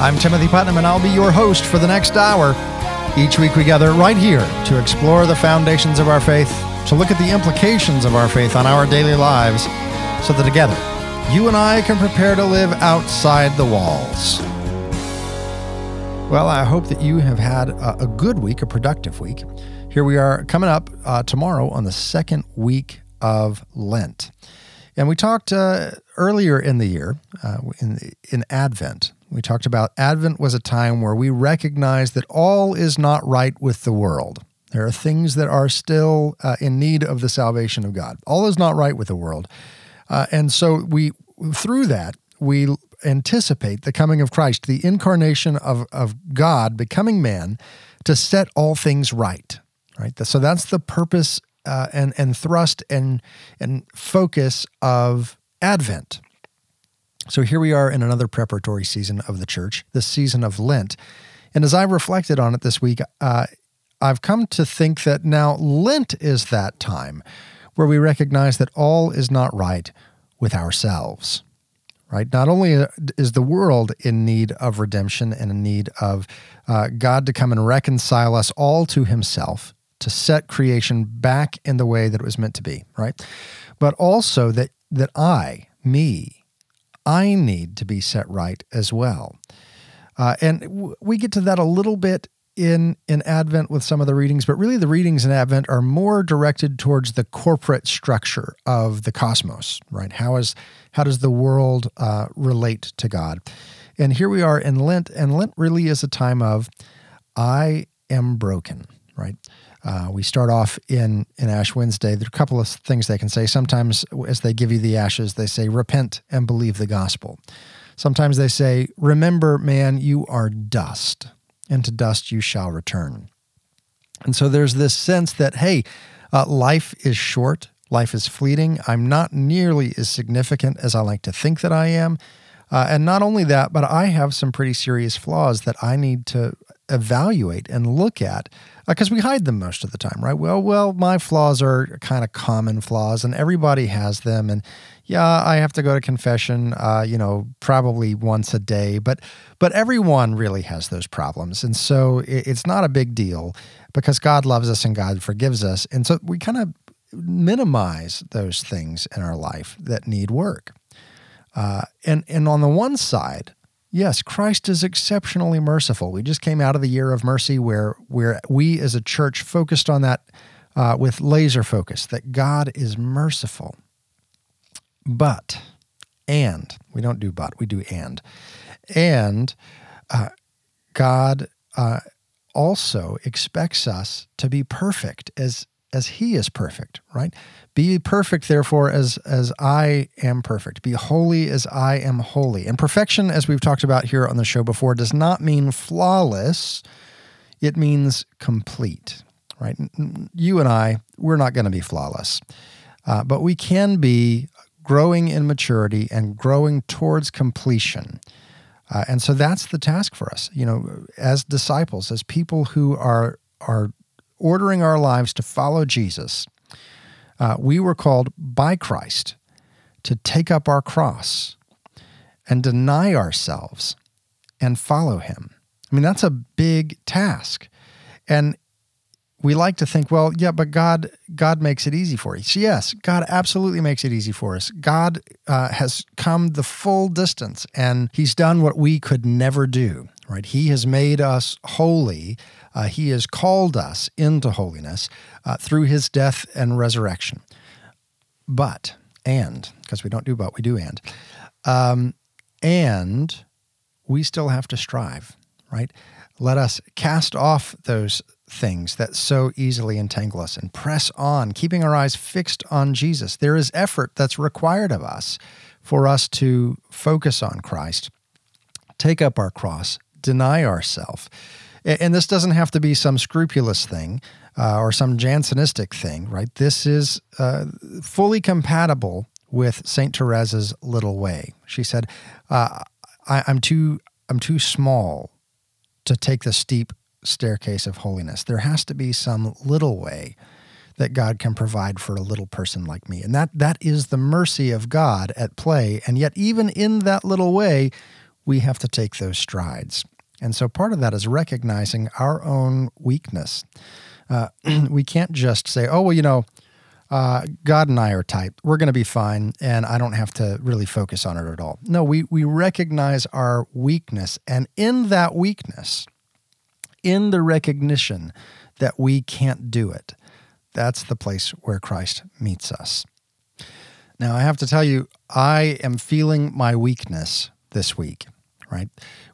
I'm Timothy Putnam, and I'll be your host for the next hour. Each week, we gather right here to explore the foundations of our faith, to look at the implications of our faith on our daily lives, so that together, you and I can prepare to live outside the walls. Well, I hope that you have had a, good week, a productive week. Here we are coming up uh, tomorrow on the second week of Lent. And we talked uh, earlier in the year, uh, in, in Advent, we talked about Advent was a time where we recognize that all is not right with the world. There are things that are still uh, in need of the salvation of God. All is not right with the world. Uh, and so we, through that, we anticipate the coming of Christ, the incarnation of, of God becoming man to set all things right. Right. So that's the purpose uh, and and thrust and and focus of Advent. So here we are in another preparatory season of the church, the season of Lent. And as I reflected on it this week, uh, I've come to think that now Lent is that time where we recognize that all is not right with ourselves right? Not only is the world in need of redemption and in need of uh, God to come and reconcile us all to himself, to set creation back in the way that it was meant to be, right? But also that that I, me, I need to be set right as well. Uh, and w- we get to that a little bit in in Advent with some of the readings, but really the readings in Advent are more directed towards the corporate structure of the cosmos, right? How is how does the world uh, relate to God? And here we are in Lent, and Lent really is a time of I am broken, right? Uh, we start off in in Ash Wednesday. There are a couple of things they can say. Sometimes, as they give you the ashes, they say, "Repent and believe the gospel." Sometimes they say, "Remember, man, you are dust." and to dust you shall return. And so there's this sense that, hey, uh, life is short, life is fleeting. I'm not nearly as significant as I like to think that I am. Uh, and not only that, but I have some pretty serious flaws that I need to evaluate and look at because uh, we hide them most of the time, right? Well, well, my flaws are kind of common flaws, and everybody has them. And yeah, I have to go to confession, uh, you know, probably once a day, but but everyone really has those problems, and so it, it's not a big deal because God loves us and God forgives us, and so we kind of minimize those things in our life that need work. Uh, and and on the one side, Yes, Christ is exceptionally merciful. We just came out of the year of mercy where, where we as a church focused on that uh, with laser focus, that God is merciful. But, and, we don't do but, we do and. And uh, God uh, also expects us to be perfect as as he is perfect, right? Be perfect, therefore, as as I am perfect. Be holy as I am holy. And perfection, as we've talked about here on the show before, does not mean flawless. It means complete, right? You and I, we're not going to be flawless, uh, but we can be growing in maturity and growing towards completion. Uh, and so that's the task for us, you know, as disciples, as people who are are ordering our lives to follow Jesus, uh, we were called by Christ to take up our cross and deny ourselves and follow him. I mean, that's a big task. And we like to think, well, yeah, but God, God makes it easy for us. Yes, God absolutely makes it easy for us. God uh, has come the full distance, and He's done what we could never do. Right? He has made us holy uh, he has called us into holiness uh, through his death and resurrection. But, and, because we don't do but, we do and. Um, and we still have to strive, right? Let us cast off those things that so easily entangle us and press on, keeping our eyes fixed on Jesus. There is effort that's required of us for us to focus on Christ, take up our cross, deny ourselves and this doesn't have to be some scrupulous thing uh, or some Jansenistic thing, right? This is uh, fully compatible with Saint Teresa's little way. She said, uh, I, "I'm too, I'm too small to take the steep staircase of holiness. There has to be some little way." that God can provide for a little person like me. And that that is the mercy of God at play. And yet even in that little way, we have to take those strides. And so part of that is recognizing our own weakness. Uh, we can't just say, oh, well, you know, uh, God and I are tight. We're going to be fine, and I don't have to really focus on it at all. No, we, we recognize our weakness, and in that weakness, in the recognition that we can't do it, that's the place where Christ meets us. Now, I have to tell you, I am feeling my weakness this week, right?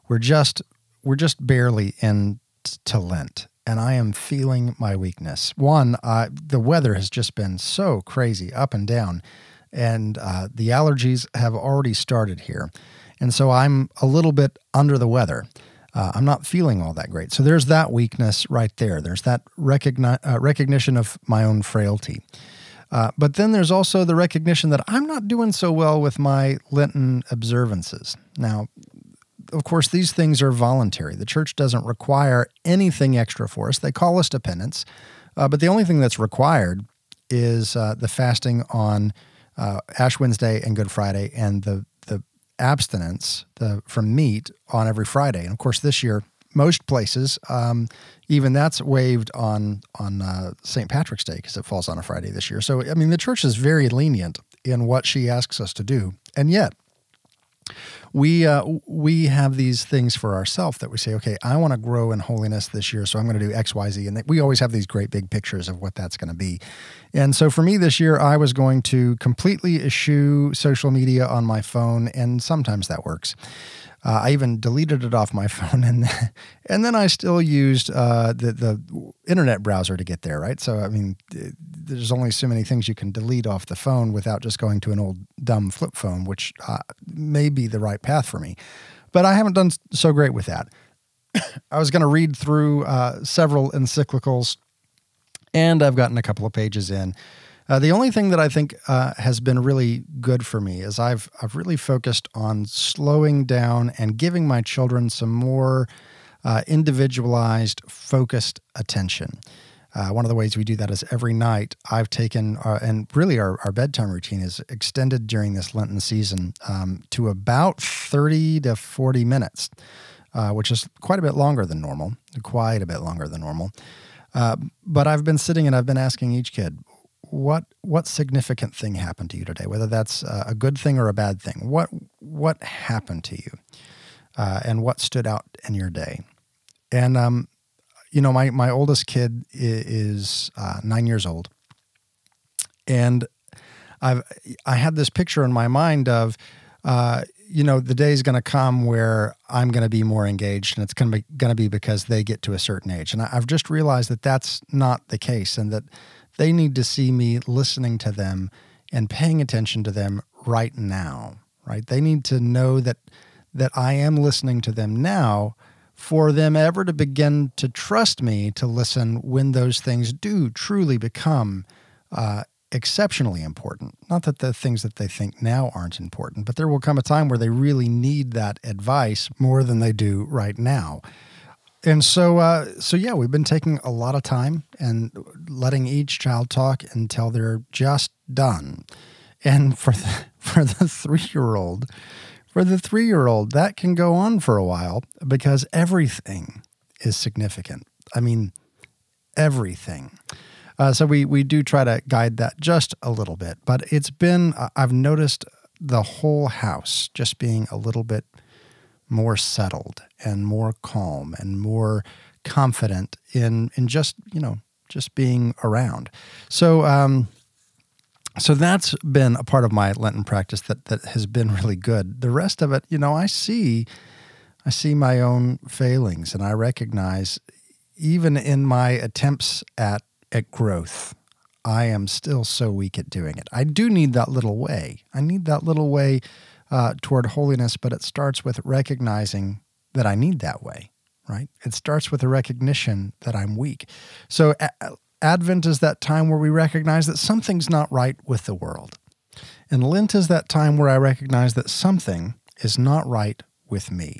We're just we're just barely into Lent, and I am feeling my weakness. One, uh, the weather has just been so crazy, up and down, and uh, the allergies have already started here, and so I'm a little bit under the weather. Uh, I'm not feeling all that great. So there's that weakness right there. There's that recogni- uh, recognition of my own frailty. Uh, but then there's also the recognition that I'm not doing so well with my Lenten observances. Now, of course, these things are voluntary. The church doesn't require anything extra for us. They call us dependents, uh, but the only thing that's required is uh, the fasting on uh, Ash Wednesday and Good Friday, and the the abstinence the, from meat on every Friday. And of course, this year, most places, um, even that's waived on on uh, St. Patrick's Day because it falls on a Friday this year. So, I mean, the church is very lenient in what she asks us to do, and yet we uh, we have these things for ourselves that we say, okay, I want to grow in holiness this year, so I'm going to do X, Y, Z, and we always have these great big pictures of what that's going to be. And so for me this year, I was going to completely eschew social media on my phone, and sometimes that works. Uh, I even deleted it off my phone, and and then I still used uh, the the internet browser to get there. Right, so I mean, there's only so many things you can delete off the phone without just going to an old dumb flip phone, which uh, may be the right path for me. But I haven't done so great with that. I was going to read through uh, several encyclicals, and I've gotten a couple of pages in. Uh, the only thing that I think uh, has been really good for me is I've I've really focused on slowing down and giving my children some more uh, individualized, focused attention. Uh, one of the ways we do that is every night I've taken, uh, and really our, our bedtime routine is extended during this Lenten season um, to about 30 to 40 minutes, uh, which is quite a bit longer than normal, quite a bit longer than normal. but I've been sitting and I've been asking each kid, what what significant thing happened to you today? Whether that's a good thing or a bad thing. What what happened to you, uh, and what stood out in your day? And um, you know, my my oldest kid is uh, nine years old, and I've I had this picture in my mind of. Uh, you know, the day is going to come where I'm going to be more engaged, and it's going to be going to be because they get to a certain age. And I've just realized that that's not the case, and that they need to see me listening to them and paying attention to them right now, right? They need to know that that I am listening to them now for them ever to begin to trust me to listen when those things do truly become uh, exceptionally important. Not that the things that they think now aren't important, but there will come a time where they really need that advice more than they do right now and so uh, so yeah we've been taking a lot of time and letting each child talk until they're just done. And for the, for the three year old for the three year old that can go on for a while because everything is significant. I mean everything. Uh, so we we do try to guide that just a little bit but it's been i've noticed the whole house just being a little bit more settled and more calm and more confident in in just you know just being around. So um, so that's been a part of my Lenten practice that that has been really good. The rest of it, you know, I see I see my own failings and I recognize even in my attempts at at growth, I am still so weak at doing it. I do need that little way. I need that little way uh, toward holiness, but it starts with recognizing that I need that way, right? It starts with a recognition that I'm weak. So, a- Advent is that time where we recognize that something's not right with the world. And Lent is that time where I recognize that something is not right with me.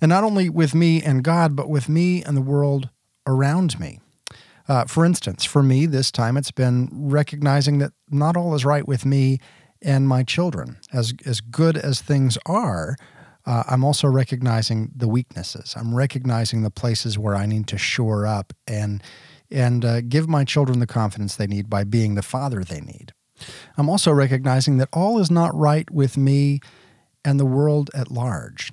And not only with me and God, but with me and the world around me. Uh, for instance, for me, this time it's been recognizing that not all is right with me and my children. As, as good as things are, uh, I'm also recognizing the weaknesses. I'm recognizing the places where I need to shore up and and uh, give my children the confidence they need by being the father they need. I'm also recognizing that all is not right with me and the world at large.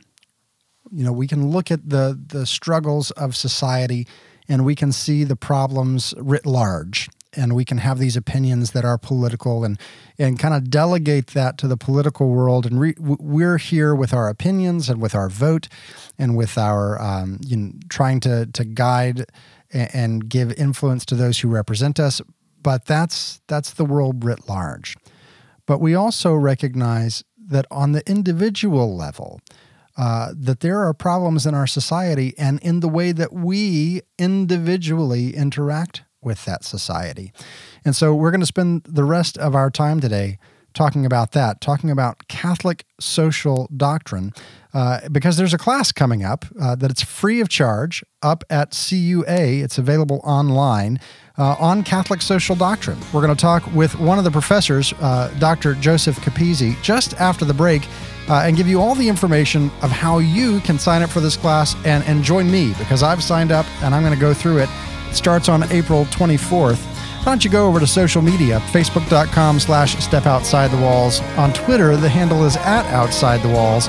You know, we can look at the the struggles of society and we can see the problems writ large and we can have these opinions that are political and and kind of delegate that to the political world. And re, we're here with our opinions and with our vote and with our um, you know, trying to to guide and, give influence to those who represent us. But that's that's the world writ large. But we also recognize that on the individual level uh, that there are problems in our society and in the way that we individually interact with that society. And so we're going to spend the rest of our time today talking about that, talking about Catholic social doctrine, uh, because there's a class coming up uh, that it's free of charge up at CUA. It's available online uh, on Catholic social doctrine. We're going to talk with one of the professors, uh, Dr. Joseph Capizzi, just after the break. Uh, and give you all the information of how you can sign up for this class and, and join me because I've signed up and I'm going to go through it starts on April 24th. Why don't you go over to social media, facebook.com slash step outside the walls. On Twitter, the handle is at outside the walls.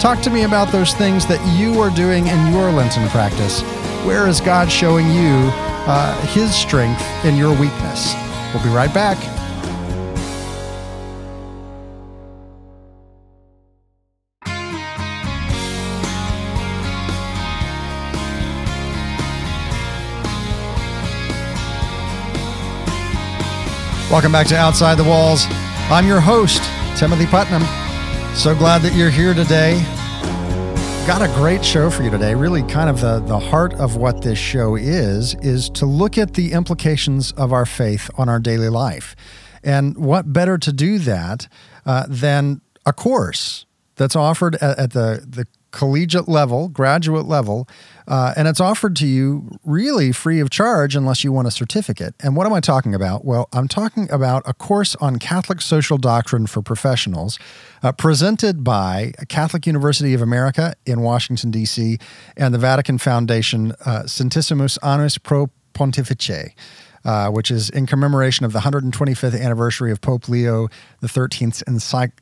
Talk to me about those things that you are doing in your Lenten practice. Where is God showing you uh, his strength in your weakness? We'll be right back. Welcome back to Outside the Walls. I'm your host, Timothy Putnam. So glad that you're here today. Got a great show for you today. Really, kind of the, the heart of what this show is, is to look at the implications of our faith on our daily life. And what better to do that uh, than a course that's offered at, at the, the collegiate level, graduate level, uh, and it's offered to you really free of charge unless you want a certificate. And what am I talking about? Well, I'm talking about a course on Catholic social doctrine for professionals uh, presented by Catholic University of America in Washington, D.C., and the Vatican Foundation uh, Centesimus Annus Pro Pontifice. Uh, which is in commemoration of the 125th anniversary of Pope Leo XIII's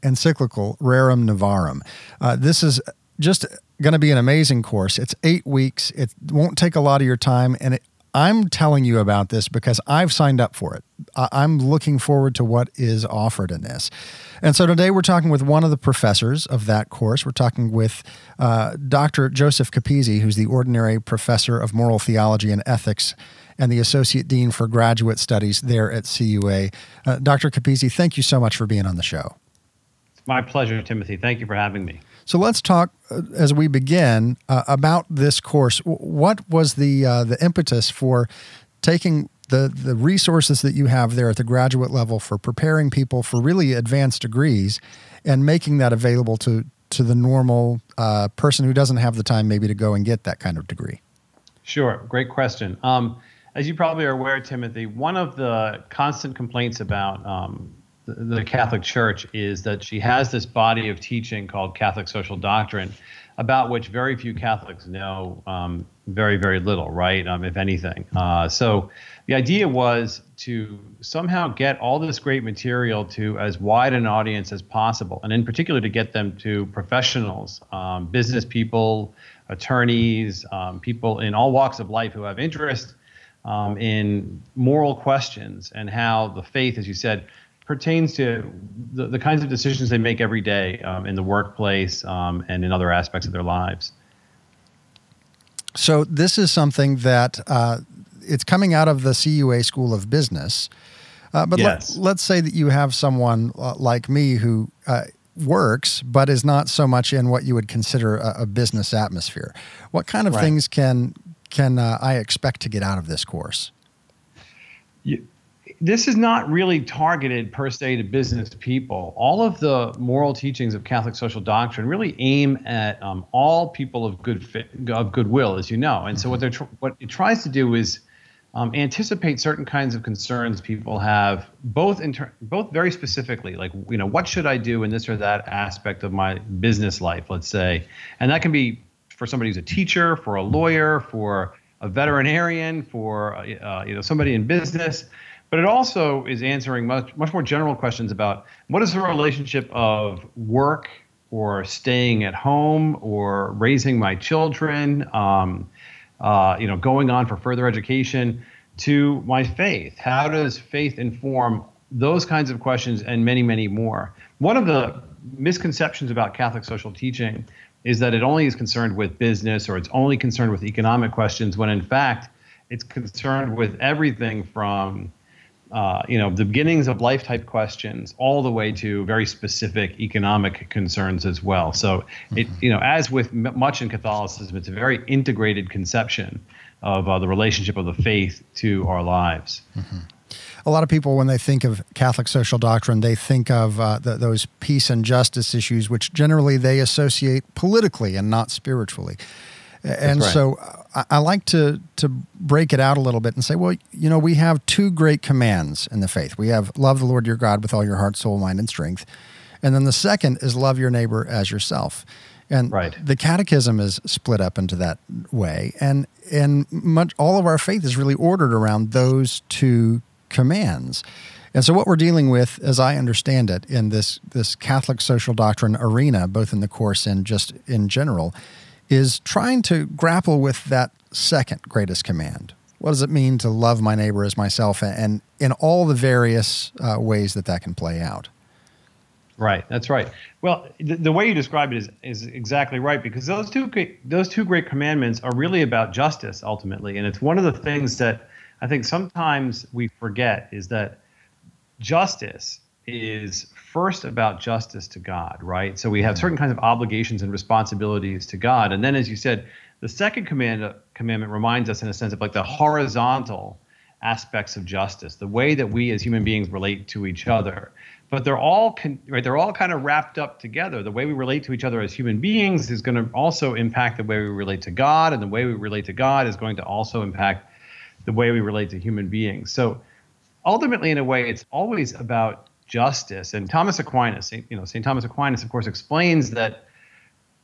encyclical Rerum Novarum. Uh, this is just going to be an amazing course. It's eight weeks. It won't take a lot of your time. And it, I'm telling you about this because I've signed up for it. I'm looking forward to what is offered in this. And so today we're talking with one of the professors of that course. We're talking with uh, Dr. Joseph Capizzi, who's the ordinary professor of moral theology and ethics and the associate dean for graduate studies there at CUA. Uh, Dr. Capizzi, thank you so much for being on the show. It's my pleasure, Timothy. Thank you for having me. So let's talk uh, as we begin uh, about this course. What was the uh, the impetus for taking the the resources that you have there at the graduate level for preparing people for really advanced degrees and making that available to to the normal uh, person who doesn't have the time maybe to go and get that kind of degree? Sure, great question. Um, as you probably are aware, Timothy, one of the constant complaints about um, the Catholic Church is that she has this body of teaching called Catholic social doctrine, about which very few Catholics know um, very, very little, right? Um, if anything. Uh, so the idea was to somehow get all this great material to as wide an audience as possible, and in particular to get them to professionals, um, business people, attorneys, um, people in all walks of life who have interest. Um, in moral questions and how the faith, as you said, pertains to the, the kinds of decisions they make every day um, in the workplace um, and in other aspects of their lives. So this is something that uh, it's coming out of the CUA School of Business. Uh, but yes. let, us say that you have someone uh, like me who uh, works, but is not so much in what you would consider a, a business atmosphere. What kind of right. things can can uh, I expect to get out of this course? You, this is not really targeted per se to business people. All of the moral teachings of Catholic social doctrine really aim at um, all people of good fit, of goodwill, as you know. And so what they're tr- what it tries to do is um, anticipate certain kinds of concerns people have, both in ter- both very specifically, like you know, what should I do in this or that aspect of my business life, let's say, and that can be for somebody who's a teacher, for a lawyer, for a veterinarian, for uh, you know somebody in business. But it also is answering much much more general questions about what is the relationship of work or staying at home or raising my children. Um, uh, you know, going on for further education to my faith. How does faith inform those kinds of questions and many, many more? One of the misconceptions about Catholic social teaching is that it only is concerned with business or it's only concerned with economic questions, when in fact, it's concerned with everything from uh, you know, the beginnings of life type questions all the way to very specific economic concerns as well. So, it, mm-hmm. you know, as with m- much in Catholicism, it's a very integrated conception of uh, the relationship of the faith to our lives. Mm-hmm. A lot of people, when they think of Catholic social doctrine, they think of uh, the, those peace and justice issues, which generally they associate politically and not spiritually. And right. so I, I, like to to break it out a little bit and say, well, you know, we have two great commands in the faith. We have love the Lord your God with all your heart, soul, mind, and strength. And then the second is love your neighbor as yourself. And right. the catechism is split up into that way. And and much all of our faith is really ordered around those two commands. And so what we're dealing with, as I understand it, in this this Catholic social doctrine arena, both in the course and just in general, is trying to grapple with that second greatest command. What does it mean to love my neighbor as myself, and in all the various uh, ways that that can play out? Right, that's right. Well, the, the, way you describe it is is exactly right because those two those two great commandments are really about justice ultimately, and it's one of the things that I think sometimes we forget is that justice is first about justice to God, right? So we have mm-hmm. certain kinds of obligations and responsibilities to God. And then, as you said, the second command, commandment reminds us, in a sense, of like the horizontal aspects of justice, the way that we as human beings relate to each other. But they're all con- right. They're all kind of wrapped up together. The way we relate to each other as human beings is going to also impact the way we relate to God, and the way we relate to God is going to also impact the way we relate to human beings. So ultimately, in a way, it's always about justice. And Thomas Aquinas, you know, St. Thomas Aquinas, of course, explains that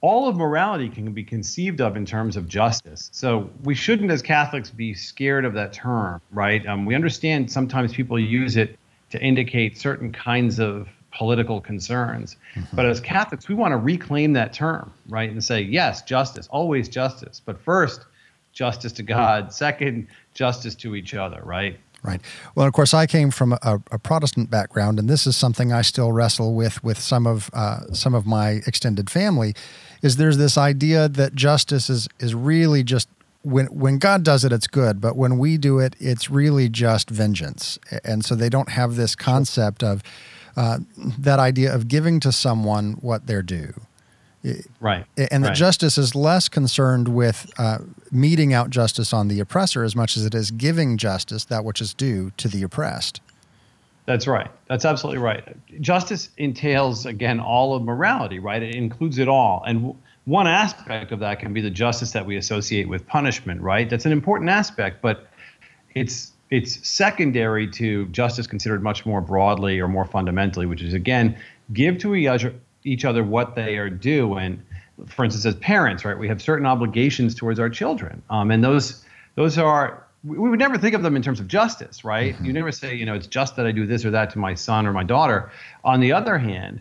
all of morality can be conceived of in terms of justice. So we shouldn't, as Catholics, be scared of that term, right? Um, we understand sometimes people use it to indicate certain kinds of political concerns. Mm-hmm. But as Catholics, we want to reclaim that term, right? And say, yes, justice, always justice. But first, justice to God. Second, justice to each other, right? Right. Well, of course, I came from a, a, Protestant background, and this is something I still wrestle with with some of uh, some of my extended family. Is there's this idea that justice is is really just when when God does it, it's good, but when we do it, it's really just vengeance. And so they don't have this concept of uh, that idea of giving to someone what they're due. Right. And the right. justice is less concerned with uh, meting out justice on the oppressor as much as it is giving justice, that which is due, to the oppressed. That's right. That's absolutely right. Justice entails, again, all of morality, right? It includes it all. And w- one aspect of that can be the justice that we associate with punishment, right? That's an important aspect, but it's it's secondary to justice considered much more broadly or more fundamentally, which is again, give to each other, each other what they are due. And for instance, as parents, right, we have certain obligations towards our children, um, and those those are we would never think of them in terms of justice, right? Mm-hmm. You never say, you know, it's just that I do this or that to my son or my daughter. On the other hand,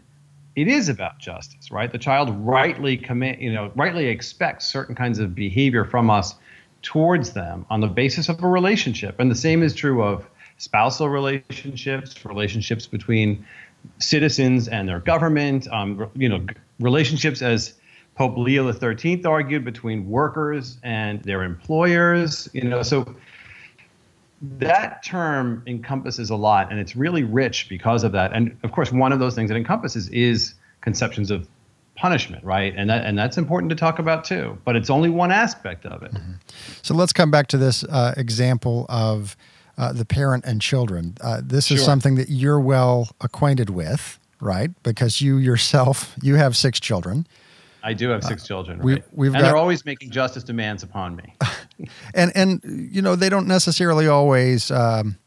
it is about justice, right? The child rightly commit, you know, rightly expects certain kinds of behavior from us towards them on the basis of a relationship, and the same is true of spousal relationships, relationships between citizens and their government, um, you know, relationships as Pope Leo XIII argued between workers and their employers. You know, so that term encompasses a lot, and it's really rich because of that. And of course, one of those things it encompasses is conceptions of punishment, right? And that and that's important to talk about too. But it's only one aspect of it. Mm-hmm. So let's come back to this uh, example of uh, the parent and children. Uh, this sure. is something that you're well acquainted with, right? Because you yourself you have six children. I do have six uh, children, right? We, have and got, they're always making justice demands upon me. and and you know they don't necessarily always. Um,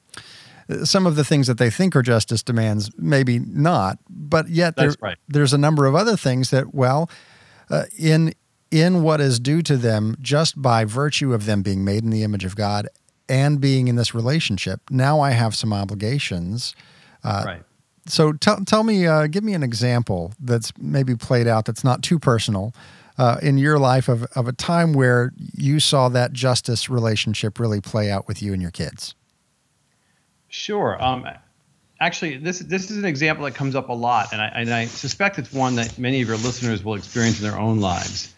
some of the things that they think are justice demands, maybe not, but yet there, right. there's a number of other things that, well, uh, in in what is due to them just by virtue of them being made in the image of God and being in this relationship, now I have some obligations. Uh, right. So tell tell me, uh, give me an example that's maybe played out that's not too personal. Uh, in your life of, of a time where you saw that justice relationship really play out with you and your kids? Sure. Um, actually, this this is an example that comes up a lot, and I, and I suspect it's one that many of your listeners will experience in their own lives.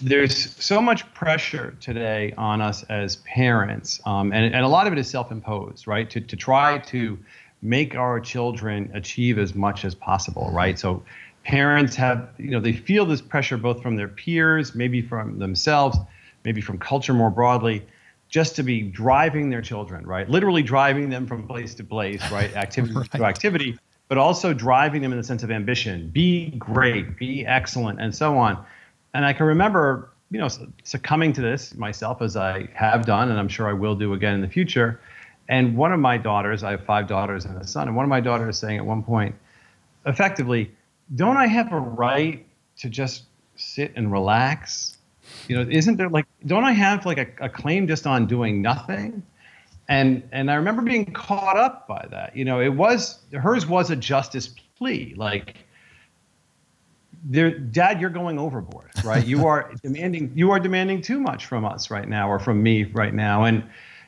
There's so much pressure today on us as parents, um, and, and a lot of it is self-imposed, right? To, to try to make our children achieve as much as possible, right? So parents have, you know, they feel this pressure both from their peers, maybe from themselves, maybe from culture more broadly, just to be driving their children, right? Literally driving them from place to place, right? Activity right. to activity, but also driving them in the sense of ambition. Be great, be excellent, and so on. And I can remember, you know, succumbing to this myself as I have done, and I'm sure I will do again in the future. And one of my daughters, I have five daughters and a son, and one of my daughters saying at one point, effectively, don't I have a right to just sit and relax? you know isn't there like don't i have like a, a claim just on doing nothing and and i remember being caught up by that you know it was hers was a justice plea like there dad you're going overboard right you are demanding you are demanding too much from us right now or from me right now and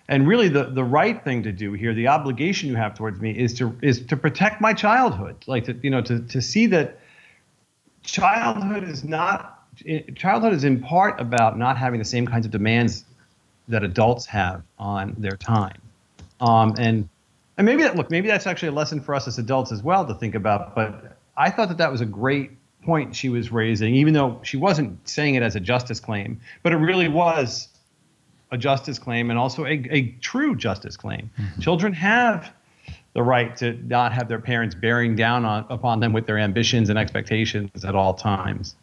and really the the right thing to do here the obligation you have towards me is to is to protect my childhood like to you know to to see that childhood is not childhood is in part about not having the same kinds of demands that adults have on their time. Um, and and maybe that look maybe that's actually a lesson for us as adults as well to think about. But I thought that that was a great point she was raising, even though she wasn't saying it as a justice claim, but it really was a justice claim and also a, a true justice claim. Mm-hmm. Children have the right to not have their parents bearing down on, upon them with their ambitions and expectations at all times.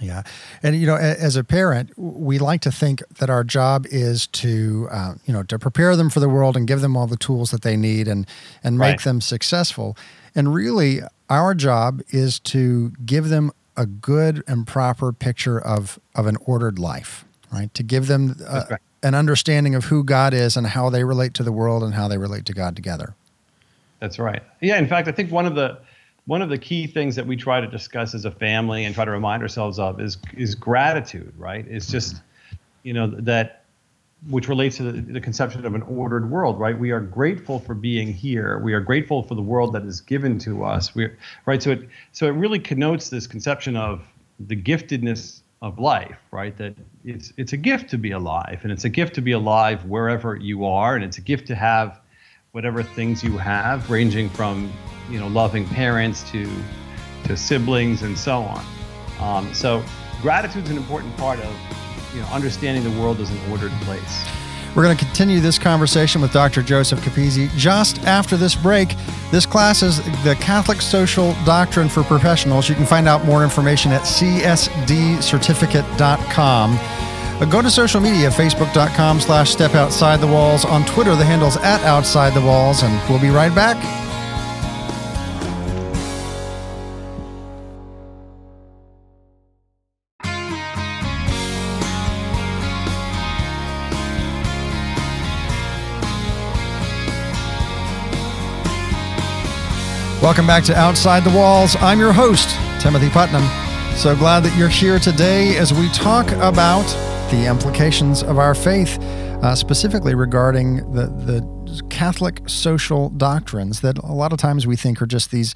Yeah. And, you know, as a parent, we like to think that our job is to, uh, you know, to prepare them for the world and give them all the tools that they need and, and make right. them successful. And really, our job is to give them a good and proper picture of, of an ordered life, right? To give them uh, right. an understanding of who God is and how they relate to the world and how they relate to God together. That's right. Yeah. In fact, I think one of the, one of the key things that we try to discuss as a family and try to remind ourselves of is is gratitude, right? It's mm-hmm. just, you know, that which relates to the, the, conception of an ordered world, right? We are grateful for being here. We are grateful for the world that is given to us. We, right? So it so it really connotes this conception of the giftedness of life, right? That it's it's a gift to be alive, and it's a gift to be alive wherever you are, and it's a gift to have whatever things you have, ranging from you know loving parents to to siblings and so on. Um, so gratitude is an important part of you know understanding the world as an ordered place. We're going to continue this conversation with Dr. Joseph Capizzi just after this break. This class is the Catholic Social Doctrine for Professionals. You can find out more information at csdcertificate.com. Uh, go to social media, facebook.com slash step outside the walls. On Twitter, the handle's at outside the walls, and we'll be right back. Welcome back to Outside the Walls. I'm your host, Timothy Putnam. So glad that you're here today as we talk about the implications of our faith, uh, specifically regarding the, the Catholic social doctrines that a lot of times we think are just these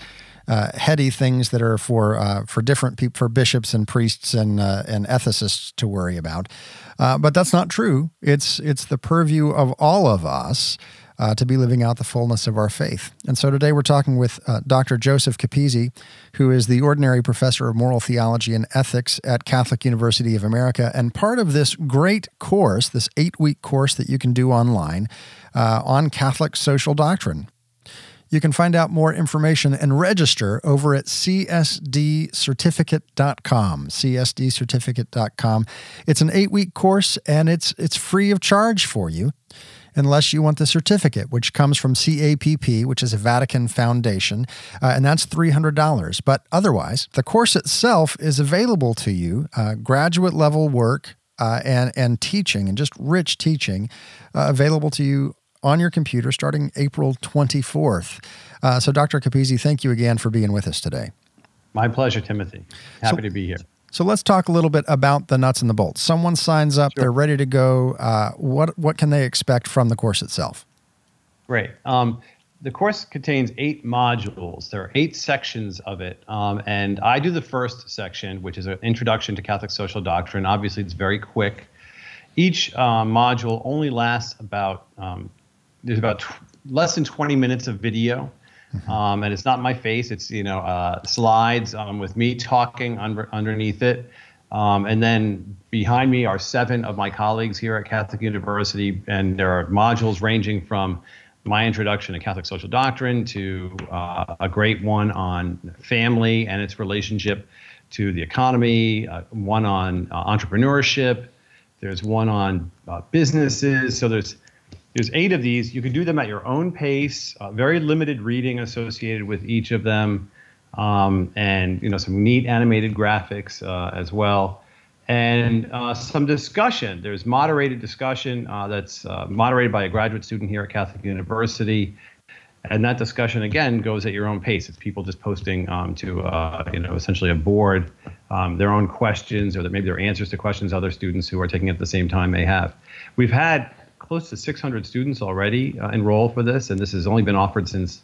uh, heady things that are for uh, for different people, for bishops and priests and uh, and ethicists to worry about. Uh, but that's not true. It's it's the purview of all of us uh, to be living out the fullness of our faith. And so today we're talking with uh, Dr. Joseph Capizzi, who is the ordinary professor of moral theology and ethics at Catholic University of America. And part of this great course, this eight week course that you can do online uh, on Catholic social doctrine. You can find out more information and register over at csdcertificate.com. csdcertificate.com. It's an eight week course and it's it's free of charge for you unless you want the certificate, which comes from CAPP, which is a Vatican foundation, uh, and that's $300. But otherwise, the course itself is available to you, uh, graduate level work. Uh, and and teaching and just rich teaching uh, available to you on your computer starting April 24th. Uh, so, Dr. Capizzi, thank you again for being with us today. My pleasure, Timothy. Happy so, to be here. So let's talk a little bit about the nuts and the bolts. Someone signs up, sure. they're ready to go. Uh, what what can they expect from the course itself? Great. Um, the course contains eight modules. There are eight sections of it, um, and I do the first section, which is an introduction to Catholic social doctrine. Obviously, it's very quick. Each uh, module only lasts about um, there's about tw- less than 20 minutes of video. Mm-hmm. Um, and it's not my face. It's you know uh, slides um, with me talking under, underneath it, um, and then behind me are seven of my colleagues here at Catholic University, and there are modules ranging from my introduction to Catholic social doctrine to uh, a great one on family and its relationship to the economy, uh, one on uh, entrepreneurship. There's one on uh, businesses. So there's there's eight of these. You can do them at your own pace. Uh, very limited reading associated with each of them, um, and you know some neat animated graphics uh, as well, and uh, some discussion. There's moderated discussion uh, that's uh, moderated by a graduate student here at Catholic University, and that discussion again goes at your own pace. It's people just posting um, to uh, you know essentially a board um, their own questions or maybe their answers to questions other students who are taking it at the same time may have. We've had close to 600 students already uh, enrolled for this, and this has only been offered since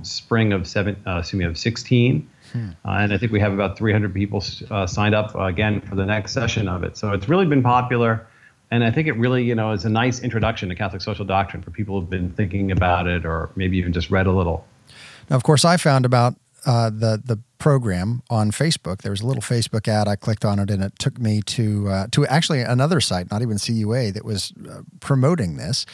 spring of seven, uh, excuse me, of 16. Hmm. Uh, and I think we have about 300 people uh, signed up uh, again for the next session of it. So it's really been popular, and I think it really, you know, is a nice introduction to Catholic social doctrine for people who've been thinking about it or maybe even just read a little. Now, of course, I found about uh, the the program on Facebook. There was a little Facebook ad. I clicked on it, and it took me to uh, to actually another site, not even CUA, that was uh, promoting this.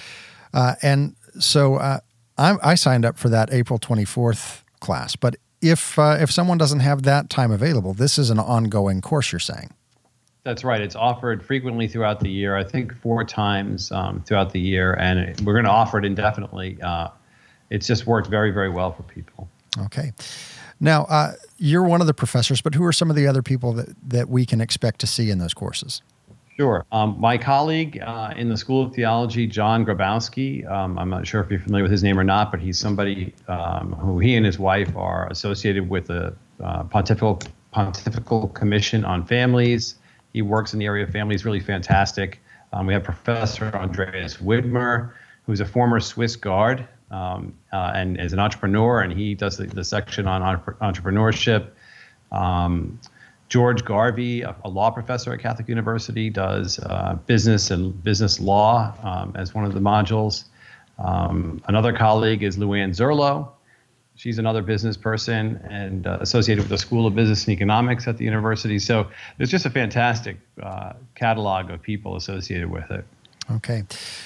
Uh, and so uh, I, I, signed up for that April twenty fourth class. But if uh, if someone doesn't have that time available, this is an ongoing course. You're saying. That's right. It's offered frequently throughout the year. I think four times um, throughout the year, and we're going to offer it indefinitely. it's just worked very, very well for people. Okay. Now, uh, you're one of the professors, but who are some of the other people that, that we can expect to see in those courses? Sure. Um, my colleague uh, in the School of Theology, John Grabowski, um, I'm not sure if you're familiar with his name or not, but he's somebody um, who he and his wife are associated with the uh, Pontifical, Pontifical Commission on Families. He works in the area of families, really fantastic. Um, we have Professor Andreas Widmer, who's a former Swiss Guard um, uh, and is an entrepreneur, and he does the, the section on entrepreneurship. Um, George Garvey, a, a, law professor at Catholic University, does uh, business and business law um, as one of the modules. Um, another colleague is Luann Zerlo. She's another business person and uh, associated with the School of Business and Economics at the university. So there's just a fantastic uh, catalog of people associated with it. Okay,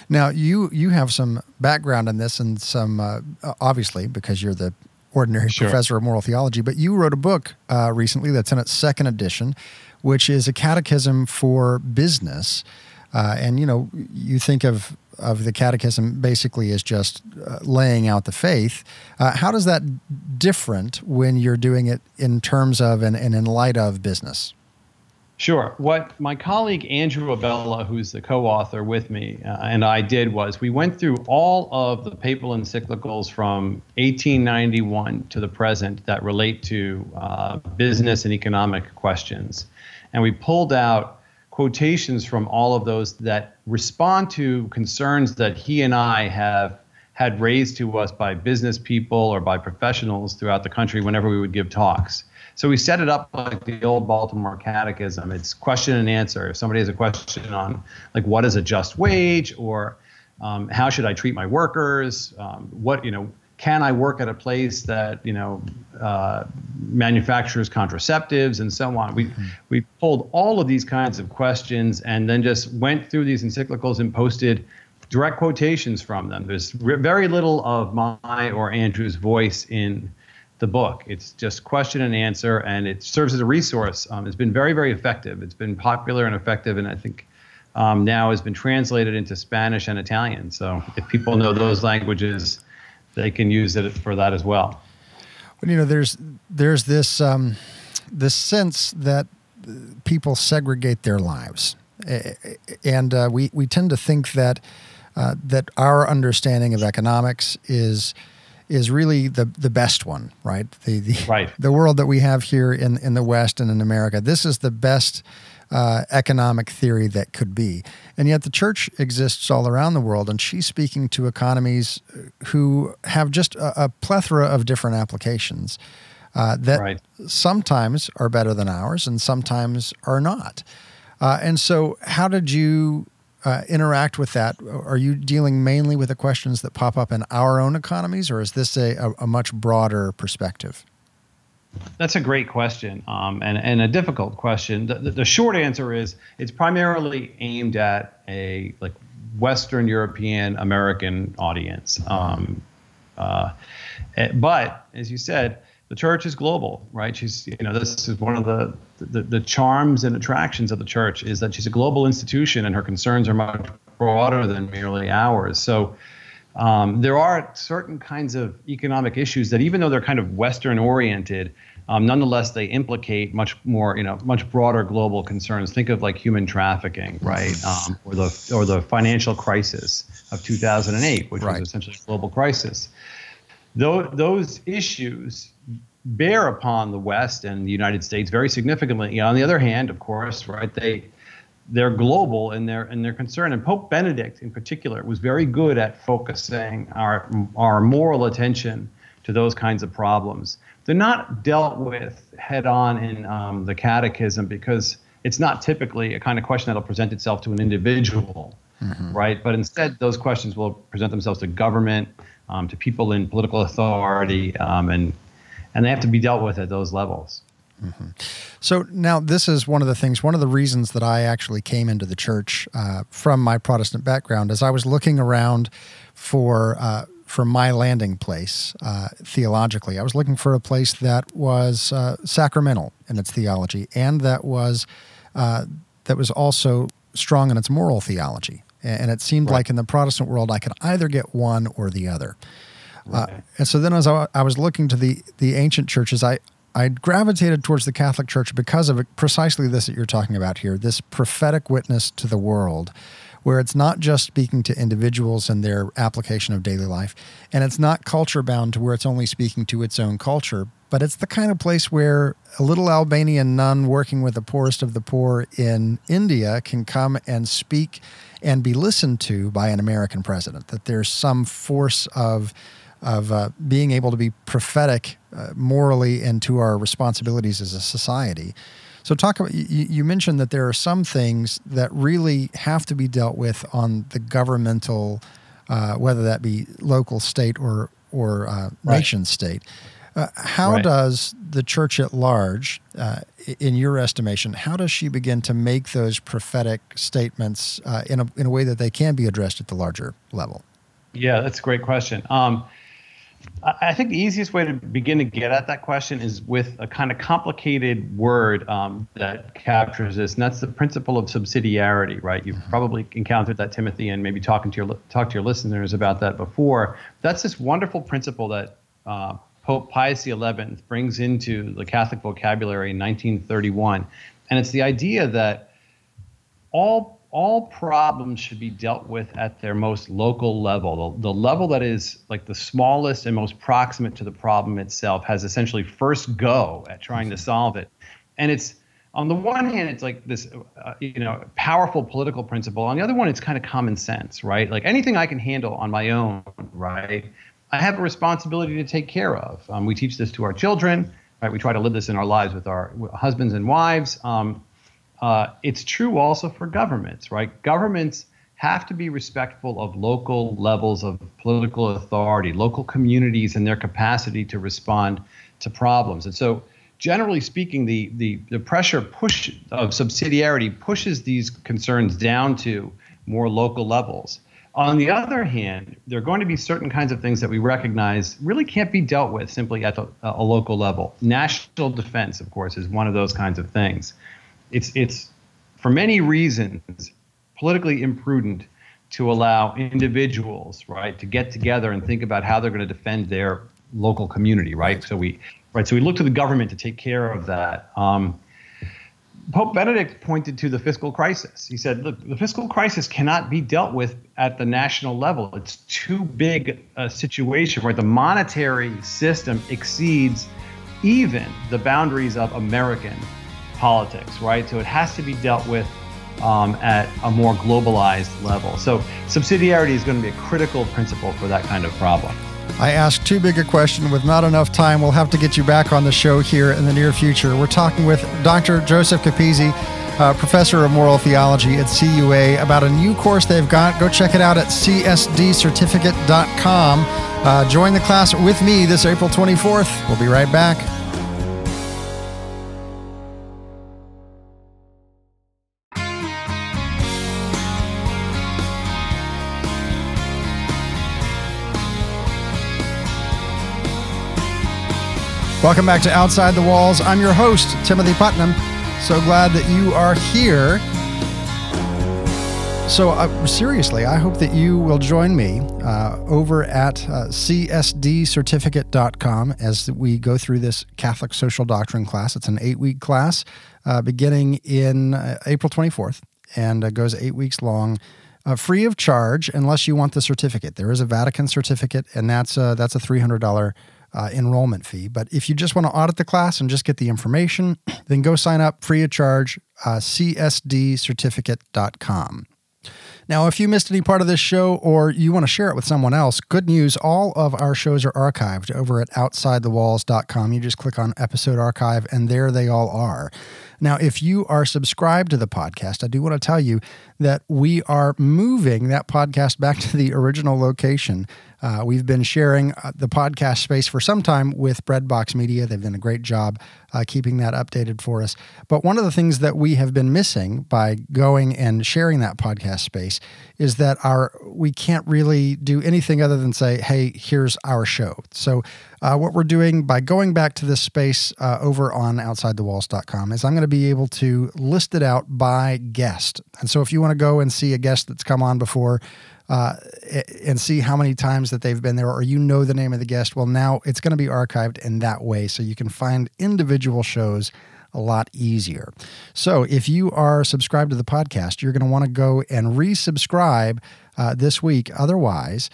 now you you have some background in this and some uh, obviously because you're the ordinary sure. professor of moral theology, but you wrote a book uh, recently that's in its second edition, which is a catechism for business. Uh, and you know, you think of of the catechism basically as just uh, laying out the faith. Uh, how does that different when you're doing it in terms of and, and in light of business? Sure. What my colleague Andrew Abela, who's the co author with me, uh, and I did was we went through all of the papal encyclicals from 1891 to the present that relate to uh, business and economic questions. And we pulled out quotations from all of those that respond to concerns that he and I have had raised to us by business people or by professionals throughout the country whenever we would give talks. So we set it up like the old Baltimore Catechism. It's question and answer. If somebody has a question on like what is a just wage or um, how should I treat my workers, um, what you know, can I work at a place that you know uh, manufactures contraceptives and so on. We we pulled all of these kinds of questions and then just went through these encyclicals and posted direct quotations from them. There's very little of my or Andrew's voice in the book. It's just question and answer, and it serves as a resource. Um, it's been very, very effective. It's been popular and effective, and I think um, now has been translated into Spanish and Italian. So if people know those languages, they can use it for that as well. Well, you know, there's there's this um, this sense that people segregate their lives, and uh, we we tend to think that uh, that our understanding of economics is is really the the best one, right? The the right. the world that we have here in in the West and in America. This is the best uh, economic theory that could be, and yet the church exists all around the world, and she's speaking to economies who have just a, a plethora of different applications. Uh, that right. sometimes are better than ours and sometimes are not. Uh, and so, how did you uh, interact with that? Are you dealing mainly with the questions that pop up in our own economies, or is this a, a, a much broader perspective? That's a great question um, and, and a difficult question. The, the, the, short answer is it's primarily aimed at a like Western European American audience. Um, uh, eh, but as you said, the church is global, right? She's, you know, this is one of the, the, the charms and attractions of the church is that she's a global institution and her concerns are much broader than merely ours. So um, there are certain kinds of economic issues that, even though they're kind of Western oriented, um, nonetheless they implicate much more, you know, much broader global concerns. Think of like human trafficking, right, um, or the or the financial crisis of 2008, which right. was essentially a global crisis. Those, those issues bear upon the West and the United States very significantly. You know, on the other hand, of course, right, they they're global in their in their concern. And Pope Benedict, in particular, was very good at focusing our our moral attention to those kinds of problems. They're not dealt with head on in um, the Catechism because it's not typically a kind of question that'll present itself to an individual, mm-hmm. right? But instead, those questions will present themselves to government, um, to people in political authority, um, and and they have to be dealt with at those levels. Mm-hmm. So now this is one of the things, one of the reasons that I actually came into the church uh, from my Protestant background, as I was looking around for uh, for my landing place uh, theologically. I was looking for a place that was uh, sacramental in its theology and that was uh, that was also strong in its moral theology. And it seemed right. like in the Protestant world, I could either get one or the other. Uh, and so then, as I, I, was looking to the the ancient churches, I I gravitated towards the Catholic Church because of precisely this that you're talking about here this prophetic witness to the world, where it's not just speaking to individuals and their application of daily life, and it's not culture bound to where it's only speaking to its own culture, but it's the kind of place where a little Albanian nun working with the poorest of the poor in India can come and speak and be listened to by an American president, that there's some force of of uh, being able to be prophetic uh, morally and to our responsibilities as a society. So, talk about you, you, mentioned that there are some things that really have to be dealt with on the governmental, uh, whether that be local, state, or or uh, right. nation state. Uh, how right. does the church at large, uh, in your estimation, how does she begin to make those prophetic statements in a in a way that they can be addressed at the larger level? Yeah, that's a great question. Um, I think the easiest way to begin to get at that question is with a kind of complicated word um, that captures this, and that's the principle of subsidiarity, right? You've probably encountered that, Timothy, and maybe talking to your talk to your listeners about that before. That's this wonderful principle that uh, Pope Pius XI brings into the Catholic vocabulary in 1931, and it's the idea that all all problems should be dealt with at their most local level. The, the, level that is like the smallest and most proximate to the problem itself has essentially first go at trying to solve it. And it's on the one hand, it's like this, uh, you know, powerful political principle. On the other one, it's kind of common sense, right? Like anything I can handle on my own, right? I have a responsibility to take care of. Um, we teach this to our children, right? We try to live this in our lives with our husbands and wives. Um, uh, it's true also for governments, right? Governments have to be respectful of local levels of political authority, local communities, and their capacity to respond to problems. And so, generally speaking, the the, the pressure push of subsidiarity pushes these concerns down to more local levels. On the other hand, there are going to be certain kinds of things that we recognize really can't be dealt with simply at a local level. National defense, of course, is one of those kinds of things. It's, it's for many reasons politically imprudent to allow individuals, right, to get together and think about how they're going to defend their local community, right? So we, right, so we look to the government to take care of that. Um, Pope Benedict pointed to the fiscal crisis. He said, look, the fiscal crisis cannot be dealt with at the national level. It's too big a situation, right? The monetary system exceeds even the boundaries of American politics, right? So it has to be dealt with um, at a more globalized level. So subsidiarity is going to be a critical principle for that kind of problem. I asked too big a question with not enough time. We'll have to get you back on the show here in the near future. We're talking with Dr. Joseph Capizzi, uh, professor of moral theology at CUA, about a new course they've got. Go check it out at csdcertificate.com. Uh, join the class with me this April 24th. We'll be right back. Welcome back to Outside the Walls. I'm your host, Timothy Putnam. So glad that you are here. So, uh, seriously, I hope that you will join me uh, over at uh, csdcertificate.com as we go through this Catholic social doctrine class. It's an eight week class uh, beginning in uh, April 24th and uh, goes eight weeks long. free of charge unless you want the certificate. There is a Vatican certificate, and that's a, that's a three hundred dollar uh, enrollment fee. But if you just want to audit the class and just get the information, then go sign up free of charge, uh, csdcertificate.com. Now, if you missed any part of this show or you want to share it with someone else, good news all of our shows are archived over at outsidethewalls.com. You just click on episode archive, and there they all are. Now, if you are subscribed to the podcast, I do want to tell you that we are moving that podcast back to the original location. Uh, we've been sharing uh, the podcast space for some time with Breadbox Media. They've done a great job uh, keeping that updated for us. But one of the things that we have been missing by going and sharing that podcast space is that our we can't really do anything other than say, "Hey, here's our show." So, uh, what we're doing by going back to this space uh, over on OutsideTheWalls.com is I'm going to be able to list it out by guest. And so, if you want to go and see a guest that's come on before uh, and see how many times that they've been there, or you know the name of the guest. Well, now it's going to be archived in that way, so you can find individual shows a lot easier. So, if you are subscribed to the podcast, you're going to want to go and resubscribe uh, this week. Otherwise,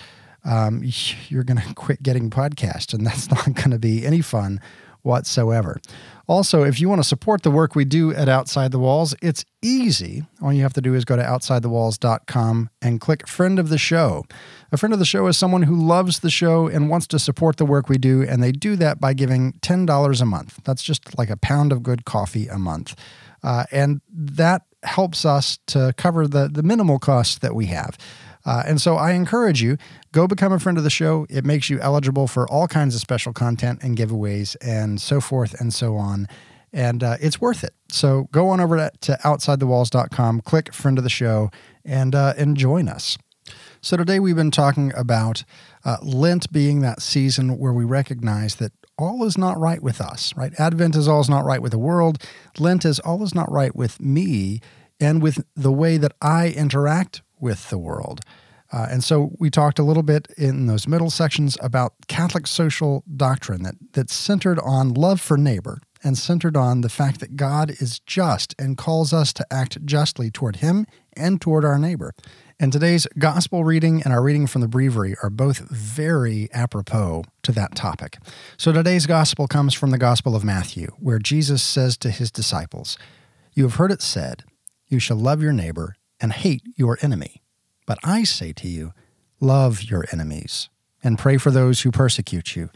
um, you're going to quit getting podcasts, and that's not going to be any fun whatsoever. Also, if you want to support the work we do at Outside the Walls, it's easy. All you have to do is go to outsidethewalls.com and click Friend of the Show. A friend of the show is someone who loves the show and wants to support the work we do, and they do that by giving $10 a month. That's just like a pound of good coffee a month. Uh, and that helps us to cover the, the minimal costs that we have. Uh, and so I encourage you, go become a friend of the show. It makes you eligible for all kinds of special content and giveaways and so forth and so on. And uh, it's worth it. So go on over to, to outsidethewalls.com, click friend of the show, and, uh, and join us. So today we've been talking about uh, Lent being that season where we recognize that all is not right with us, right? Advent is all is not right with the world. Lent is all is not right with me and with the way that I interact with the world. Uh, and so we talked a little bit in those middle sections about Catholic social doctrine that, that's centered on love for neighbor and centered on the fact that God is just and calls us to act justly toward him and toward our neighbor. And today's gospel reading and our reading from the breviary are both very apropos to that topic. So today's gospel comes from the Gospel of Matthew, where Jesus says to his disciples, You have heard it said, You shall love your neighbor and hate your enemy. But I say to you, love your enemies and pray for those who persecute you,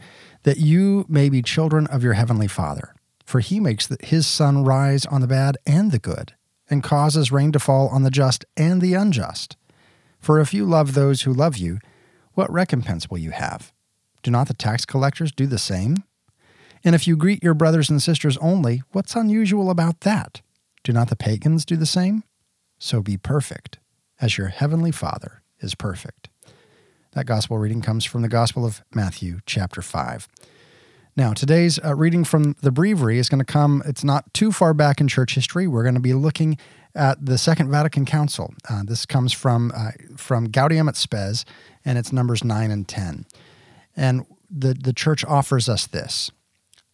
that you may be children of your heavenly Father. For he makes his sun rise on the bad and the good, and causes rain to fall on the just and the unjust. For if you love those who love you, what recompense will you have? Do not the tax collectors do the same? And if you greet your brothers and sisters only, what's unusual about that? Do not the pagans do the same? So be perfect, as your heavenly Father is perfect. That gospel reading comes from the Gospel of Matthew, chapter 5. Now, today's uh, reading from the breviary is going to come, it's not too far back in church history. We're going to be looking at the Second Vatican Council. Uh, this comes from, uh, from Gaudium et Spes, and it's numbers 9 and 10. And the, the church offers us this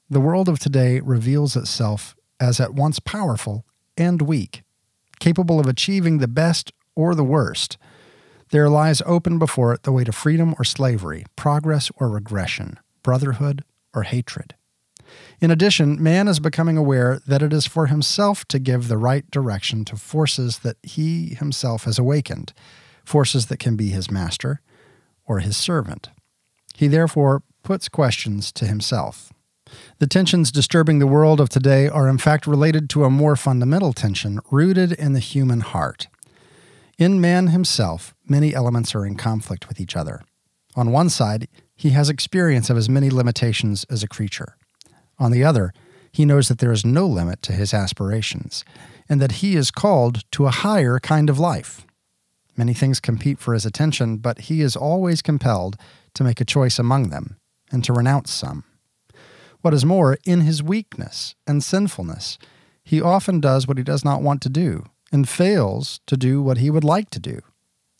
The world of today reveals itself as at once powerful and weak, capable of achieving the best or the worst. There lies open before it the way to freedom or slavery, progress or regression, brotherhood or hatred. In addition, man is becoming aware that it is for himself to give the right direction to forces that he himself has awakened, forces that can be his master or his servant. He therefore puts questions to himself. The tensions disturbing the world of today are in fact related to a more fundamental tension rooted in the human heart. In man himself, many elements are in conflict with each other. On one side, he has experience of his many limitations as a creature. On the other, he knows that there is no limit to his aspirations, and that he is called to a higher kind of life. Many things compete for his attention, but he is always compelled to make a choice among them and to renounce some. What is more, in his weakness and sinfulness, he often does what he does not want to do and fails to do what he would like to do.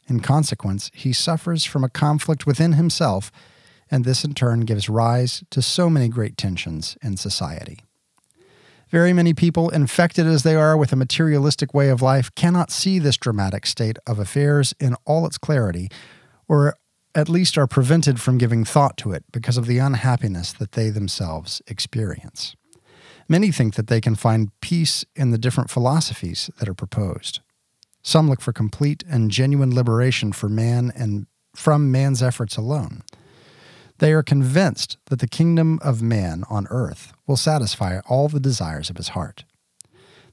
In consequence, he suffers from a conflict within himself and this in turn gives rise to so many great tensions in society. Very many people, infected as they are with a materialistic way of life, cannot see this dramatic state of affairs in all its clarity, or at least are prevented from giving thought to it because of the unhappiness that they themselves experience. Many think that they can find peace in the different philosophies that are proposed. Some look for complete and genuine liberation for man and from man's efforts alone. They are convinced that the kingdom of man on earth will satisfy all the desires of his heart.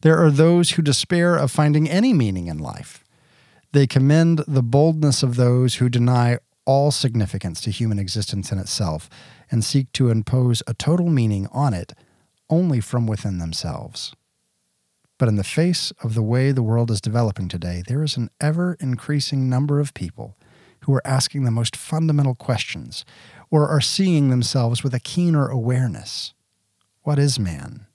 There are those who despair of finding any meaning in life. They commend the boldness of those who deny all significance to human existence in itself and seek to impose a total meaning on it only from within themselves. But in the face of the way the world is developing today, there is an ever increasing number of people who are asking the most fundamental questions or are seeing themselves with a keener awareness. What is man?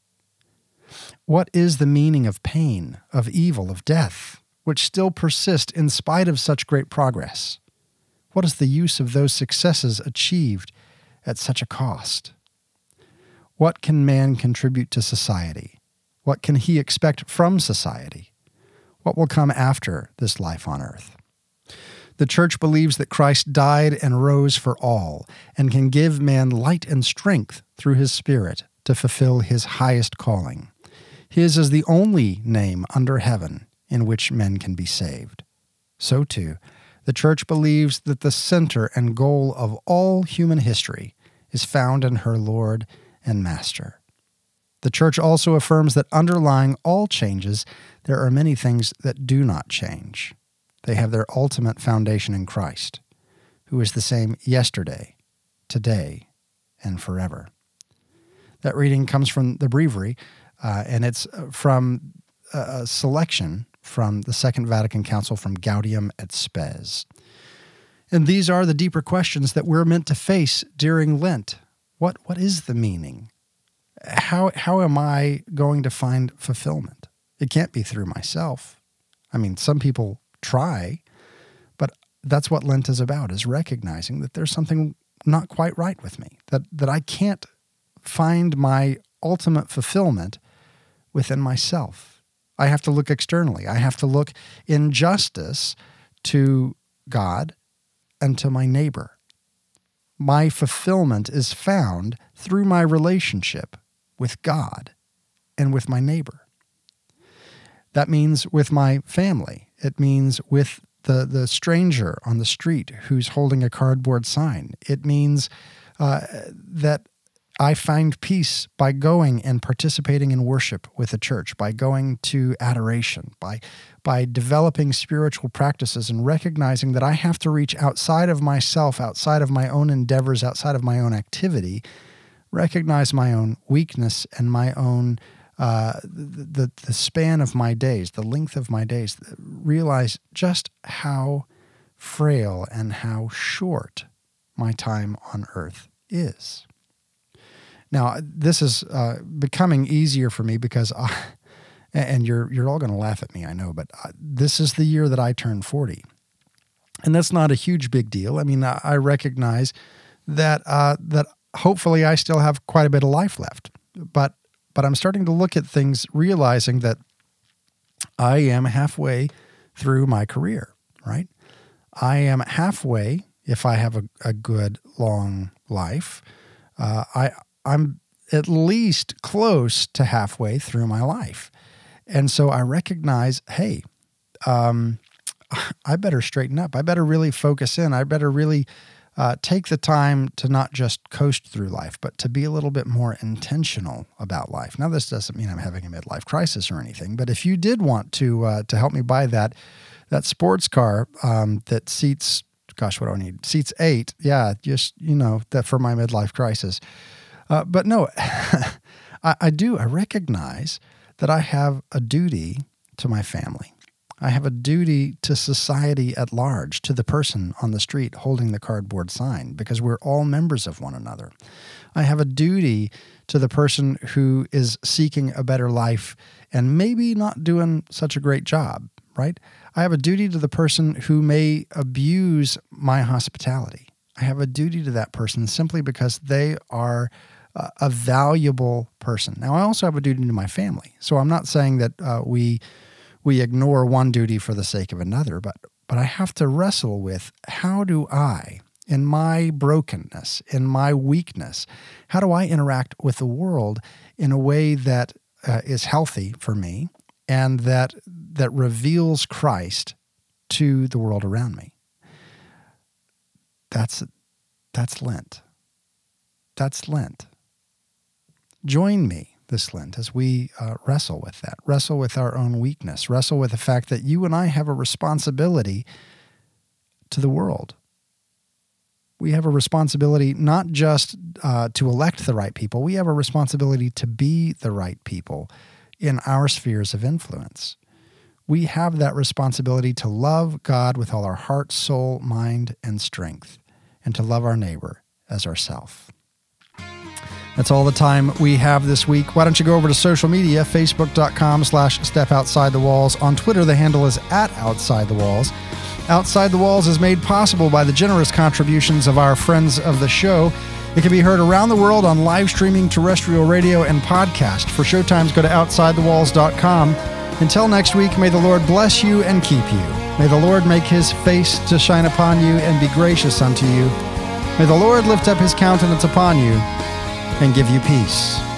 What is the meaning of pain, of evil, of death, which still persist in spite of such great progress? What is the use of those successes achieved at such a cost? What can man contribute to society? What can he expect from society? What will come after this life on earth? The church believes that Christ died and rose for all and can give man light and strength through his Spirit to fulfill his highest calling. His is the only name under heaven in which men can be saved. So, too, the church believes that the center and goal of all human history is found in her Lord and Master. The church also affirms that underlying all changes, there are many things that do not change. They have their ultimate foundation in Christ, who is the same yesterday, today, and forever. That reading comes from the Breviary, uh, and it's uh, from a selection from the Second Vatican Council from Gaudium et Spes. And these are the deeper questions that we're meant to face during Lent. What, what is the meaning? How, how am I going to find fulfillment? It can't be through myself. I mean, some people try. But that's what Lent is about, is recognizing that there's something not quite right with me, that, that I can't find my ultimate fulfillment within myself. I have to look externally. I have to look in justice to God and to my neighbor. My fulfillment is found through my relationship with God and with my neighbor. That means with my family it means with the, the stranger on the street who's holding a cardboard sign. It means uh, that I find peace by going and participating in worship with the church, by going to adoration, by by developing spiritual practices and recognizing that I have to reach outside of myself, outside of my own endeavors, outside of my own activity, recognize my own weakness and my own uh, the, the span of my days, the length of my days, realize just how frail and how short my time on earth is. Now, this is uh, becoming easier for me because I, and you're you're all going to laugh at me, I know, but uh, this is the year that I turn 40. And that's not a huge big deal. I mean, I recognize that uh, that hopefully I still have quite a bit of life left. But but I'm starting to look at things realizing that I am halfway through my career, right? I am halfway if I have a, a good long life. Uh, I I'm at least close to halfway through my life. And so I recognize, hey, um, I better straighten up. I better really focus in. I better really uh, take the time to not just coast through life, but to be a little bit more intentional about life. Now, this doesn't mean I'm having a midlife crisis or anything, but if you did want to uh, to help me buy that that sports car um, that seats, gosh, what do I need? Seats eight, yeah, just you know that for my midlife crisis. Uh, but no, I, I do. I recognize that I have a duty to my family. I have a duty to society at large, to the person on the street holding the cardboard sign, because we're all members of one another. I have a duty to the person who is seeking a better life and maybe not doing such a great job, right? I have a duty to the person who may abuse my hospitality. I have a duty to that person simply because they are a valuable person. Now, I also have a duty to my family. So I'm not saying that uh, we we ignore one duty for the sake of another, but but I have to wrestle with how do I, in my brokenness, in my weakness, how do I interact with the world in a way that uh, is healthy for me and that that reveals Christ to the world around me. That's that's Lent. That's Lent. Join me this Lent as we uh, wrestle with that, wrestle with our own weakness, wrestle with the fact that you and I have a responsibility to the world. We have a responsibility not just uh, to elect the right people, we have a responsibility to be the right people in our spheres of influence. We have that responsibility to love God with all our heart, soul, mind, and strength, and to love our neighbor as ourself. That's all the time we have this week. Why don't you go over to social media, facebook.com slash step outside the walls. On Twitter, the handle is at outside the walls. Outside the Walls is made possible by the generous contributions of our friends of the show. It can be heard around the world on live streaming, terrestrial radio, and podcast. For showtimes, go to OutsideTheWalls.com. Until next week, may the Lord bless you and keep you. May the Lord make his face to shine upon you and be gracious unto you. May the Lord lift up his countenance upon you and give you peace.